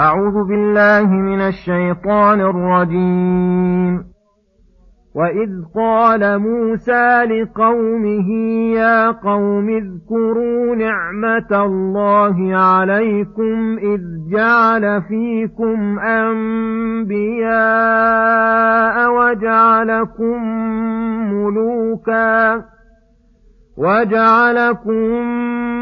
أعوذ بالله من الشيطان الرجيم. وإذ قال موسى لقومه يا قوم اذكروا نعمة الله عليكم إذ جعل فيكم أنبياء وجعلكم ملوكاً وجعلكم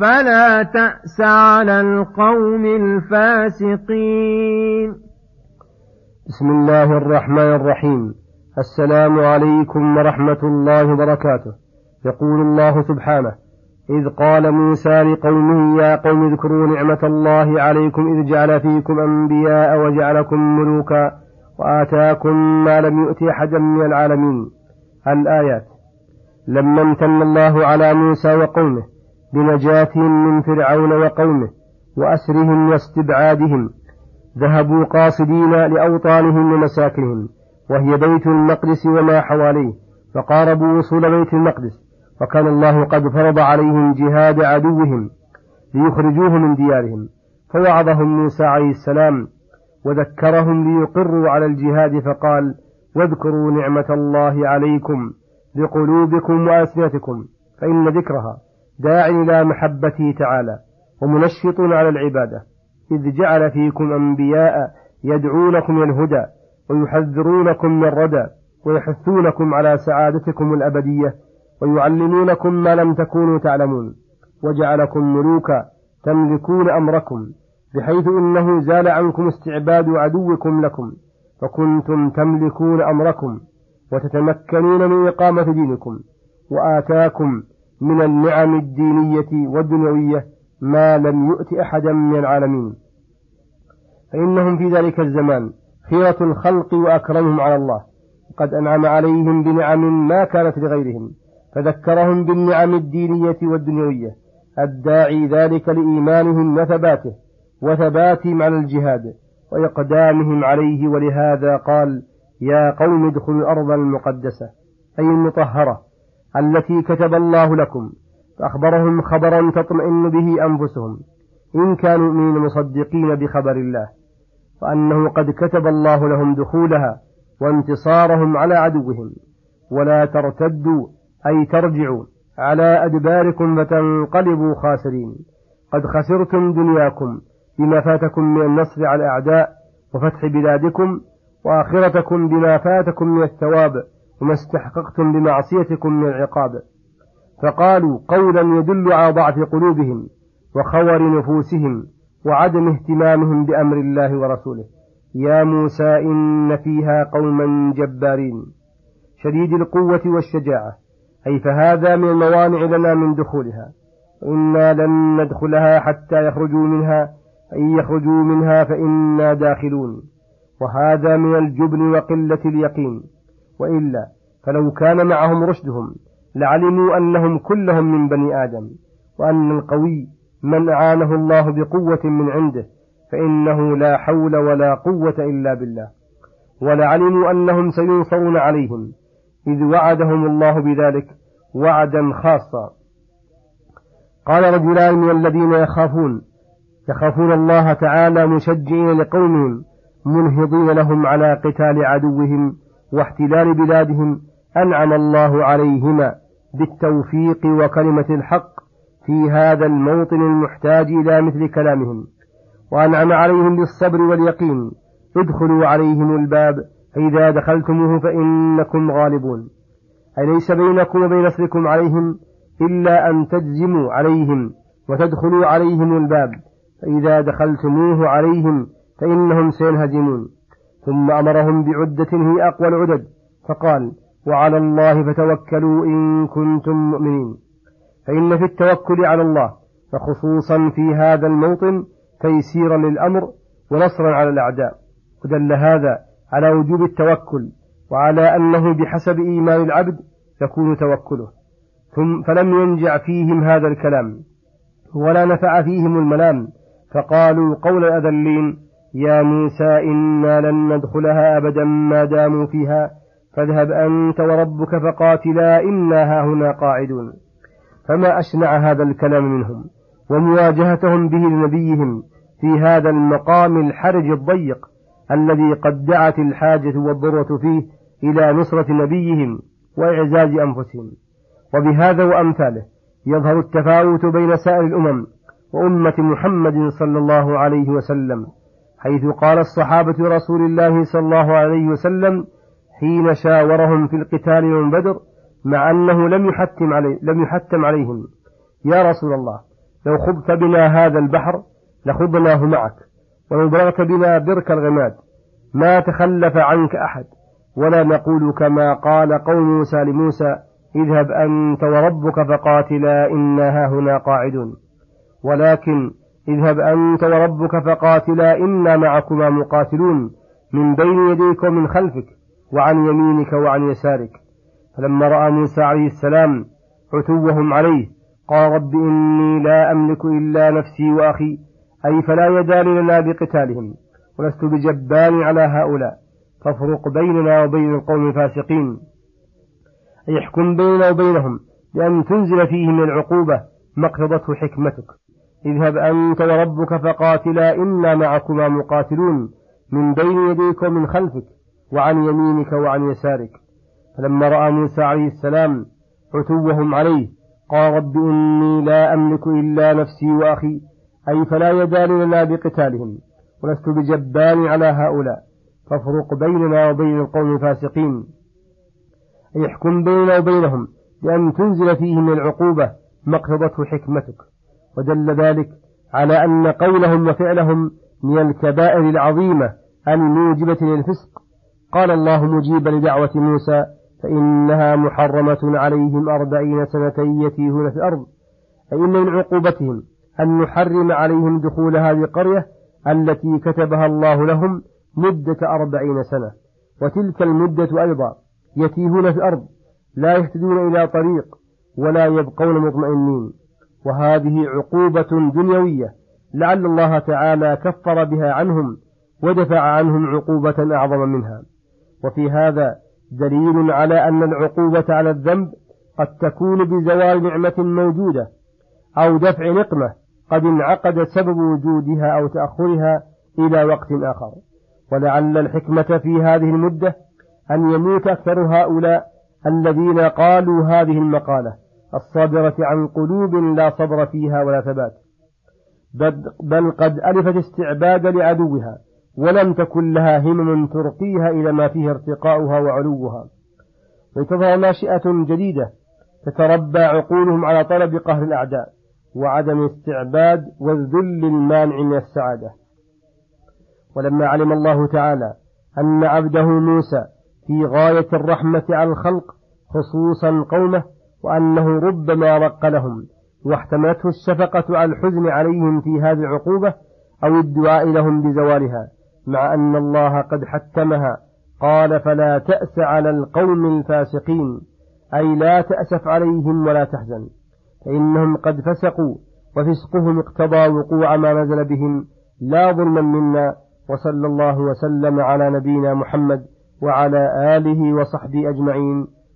فلا تأس على القوم الفاسقين. بسم الله الرحمن الرحيم. السلام عليكم ورحمة الله وبركاته. يقول الله سبحانه إذ قال موسى لقومه يا قوم اذكروا نعمة الله عليكم إذ جعل فيكم أنبياء وجعلكم ملوكا وآتاكم ما لم يؤت أحدا من العالمين. الآيات لما امتن الله على موسى وقومه بنجاتهم من فرعون وقومه وأسرهم واستبعادهم ذهبوا قاصدين لأوطانهم ومساكنهم وهي بيت المقدس وما حواليه فقاربوا وصول بيت المقدس وكان الله قد فرض عليهم جهاد عدوهم ليخرجوه من ديارهم فوعظهم موسى عليه السلام وذكرهم ليقروا على الجهاد فقال واذكروا نعمة الله عليكم بقلوبكم وألسنتكم فإن ذكرها داع إلى محبته تعالى ومنشط على العبادة. إذ جعل فيكم أنبياء يدعونكم إلى الهدى ويحذرونكم من الردى ويحثونكم على سعادتكم الأبدية ويعلمونكم ما لم تكونوا تعلمون. وجعلكم ملوكا تملكون أمركم بحيث إنه زال عنكم استعباد عدوكم لكم فكنتم تملكون أمركم وتتمكنون من إقامة دينكم وآتاكم من النعم الدينية والدنيوية ما لم يؤت أحدا من العالمين. فإنهم في ذلك الزمان خيرة الخلق وأكرمهم على الله. وقد أنعم عليهم بنعم ما كانت لغيرهم فذكرهم بالنعم الدينية والدنيوية الداعي ذلك لإيمانهم وثباته وثباتهم على الجهاد وإقدامهم عليه. ولهذا قال يا قوم ادخلوا الأرض المقدسة أي المطهرة التي كتب الله لكم فأخبرهم خبرا تطمئن به أنفسهم إن كانوا من المصدقين بخبر الله وأنه قد كتب الله لهم دخولها وانتصارهم على عدوهم ولا ترتدوا أي ترجعوا على أدباركم فتنقلبوا خاسرين. قد خسرتم دنياكم بما فاتكم من النصر على الأعداء وفتح بلادكم وآخرتكم بما فاتكم من الثواب وما استحققتم بمعصيتكم من العقاب. فقالوا قولا يدل على ضعف قلوبهم وخور نفوسهم وعدم اهتمامهم بأمر الله ورسوله. يا موسى إن فيها قوما جبارين. شديد القوة والشجاعة. أي فهذا من الموانع لنا من دخولها. وإنا لن ندخلها حتى يخرجوا منها. فإن يخرجوا منها فإنا داخلون. وهذا من الجبن وقلة اليقين. وإلا فلو كان معهم رشدهم لعلموا أنهم كلهم من بني آدم وأن القوي من أعانه الله بقوة من عنده فإنه لا حول ولا قوة إلا بالله. ولعلموا أنهم سينصرون عليهم إذ وعدهم الله بذلك وعدا خاصا. قال رجلان من الذين يخافون يخافون الله تعالى مشجعين لقومهم منهضين لهم على قتال عدوهم واحتلال بلادهم أنعم الله عليهما بالتوفيق وكلمة الحق في هذا الموطن المحتاج إلى مثل كلامهم. وأنعم عليهم بالصبر واليقين. ادخلوا عليهم الباب. فإذا دخلتموه فإنكم غالبون. أي ليس بينكم وبين نصركم عليهم إلا أن تجزموا عليهم وتدخلوا عليهم الباب. فإذا دخلتموه عليهم فإنهم سينهزمون. ثم أمرهم بعدة هي أقوى العدد فقال وعلى الله فتوكلوا إن كنتم مؤمنين. فإن في التوكل على الله فخصوصا في هذا الموطن تيسيرا للأمر ونصرا على الأعداء. ودل هذا على وجوب التوكل وعلى أنه بحسب إيمان العبد يكون توكله. ثم فلم ينجع فيهم هذا الكلام ولا نفع فيهم الملام فقالوا قول الأذلين يا موسى إنا لن ندخلها أبدا ما داموا فيها فاذهب أنت وربك فقاتلا إنا هاهنا قاعدون. فما أشنع هذا الكلام منهم؟ ومواجهتهم به لنبيهم في هذا المقام الحرج الضيق الذي قد دعت الحاجة والضرورة فيه إلى نصرة نبيهم وإعزاز أنفسهم. وبهذا وأمثاله يظهر التفاوت بين سائر الأمم وأمة محمد صلى الله عليه وسلم. حيث قال الصحابة رسول الله صلى الله عليه وسلم حين شاورهم في القتال من بدر مع أنه لم يحتم, علي لم يحتم عليهم. يا رسول الله لو خضت بنا هذا البحر لخضناه معك ولو بلغت بنا برك الغماد. ما تخلف عنك أحد ولا نقول كما قال قوم موسى لموسى اذهب أنت وربك فقاتلا إنا هنا قاعدون. ولكن اذهب أنت وربك فقاتلا إنا معكما مقاتلون من بين يديك ومن خلفك وعن يمينك وعن يسارك. فلما رأى موسى عليه السلام عتوهم عليه قال رب إني لا أملك إلا نفسي وأخي أي فلا يدان لنا بقتالهم ولست بجبان على هؤلاء فافرق بيننا وبين القوم الفاسقين. أي احكم بيننا وبينهم بأن تنزل فيهم العقوبة ما اقتضته حكمتك. اذهب أنت وربك فقاتلا إنا معكما مقاتلون من بين يديك ومن خلفك وعن يمينك وعن يسارك. فلما رأى موسى عليه السلام عتوهم عليه قال رب إني لا أملك إلا نفسي وأخي أي فلا يدان لنا بقتالهم ولست بجبان على هؤلاء فافرق بيننا وبين القوم الفاسقين. أي احكم بيننا وبينهم بأن تنزل فيهم العقوبة ما اقتضته حكمتك. ودل ذلك على أن قولهم وفعلهم من الكبائر العظيمة الموجبة للفسق. قال الله مجيبا لدعوة موسى فإنها محرمة عليهم أربعين سنة يتيهون في الأرض. أي إن من عقوبتهم أن نحرم عليهم دخول هذه القرية التي كتبها الله لهم مدة أربعين سنة. وتلك المدة أيضا يتيهون في الأرض لا يهتدون إلى طريق ولا يبقون مطمئنين. وهذه عقوبة دنيوية لعل الله تعالى كفر بها عنهم ودفع عنهم عقوبة أعظم منها. وفي هذا دليل على أن العقوبة على الذنب قد تكون بزوال نعمة موجودة أو دفع نقمة قد انعقد سبب وجودها أو تأخرها إلى وقت آخر. ولعل الحكمة في هذه المدة أن يموت أكثر هؤلاء الذين قالوا هذه المقالة. الصادرة عن قلوب لا صبر فيها ولا ثبات. بل قد ألفت استعباد لعدوها ولم تكن لها همم ترقيها إلى ما فيه ارتقاؤها وعلوها. لتظهر ناشئة جديدة تتربى عقولهم على طلب قهر الأعداء وعدم الاستعباد والذل المانع من السعادة. ولما علم الله تعالى أن عبده موسى في غاية الرحمة على الخلق خصوصا قومه وأنه ربما رق لهم واحتملته الشفقة على الحزن عليهم في هذه العقوبة أو الدعاء لهم بزوالها مع أن الله قد حكمها قال فلا تأس على القوم الفاسقين أي لا تأسف عليهم ولا تحزن فإنهم قد فسقوا وفسقهم اقتضى وقوع ما نزل بهم لا ظلما منا وصلى الله وسلم على نبينا محمد وعلى آله وصحبه أجمعين.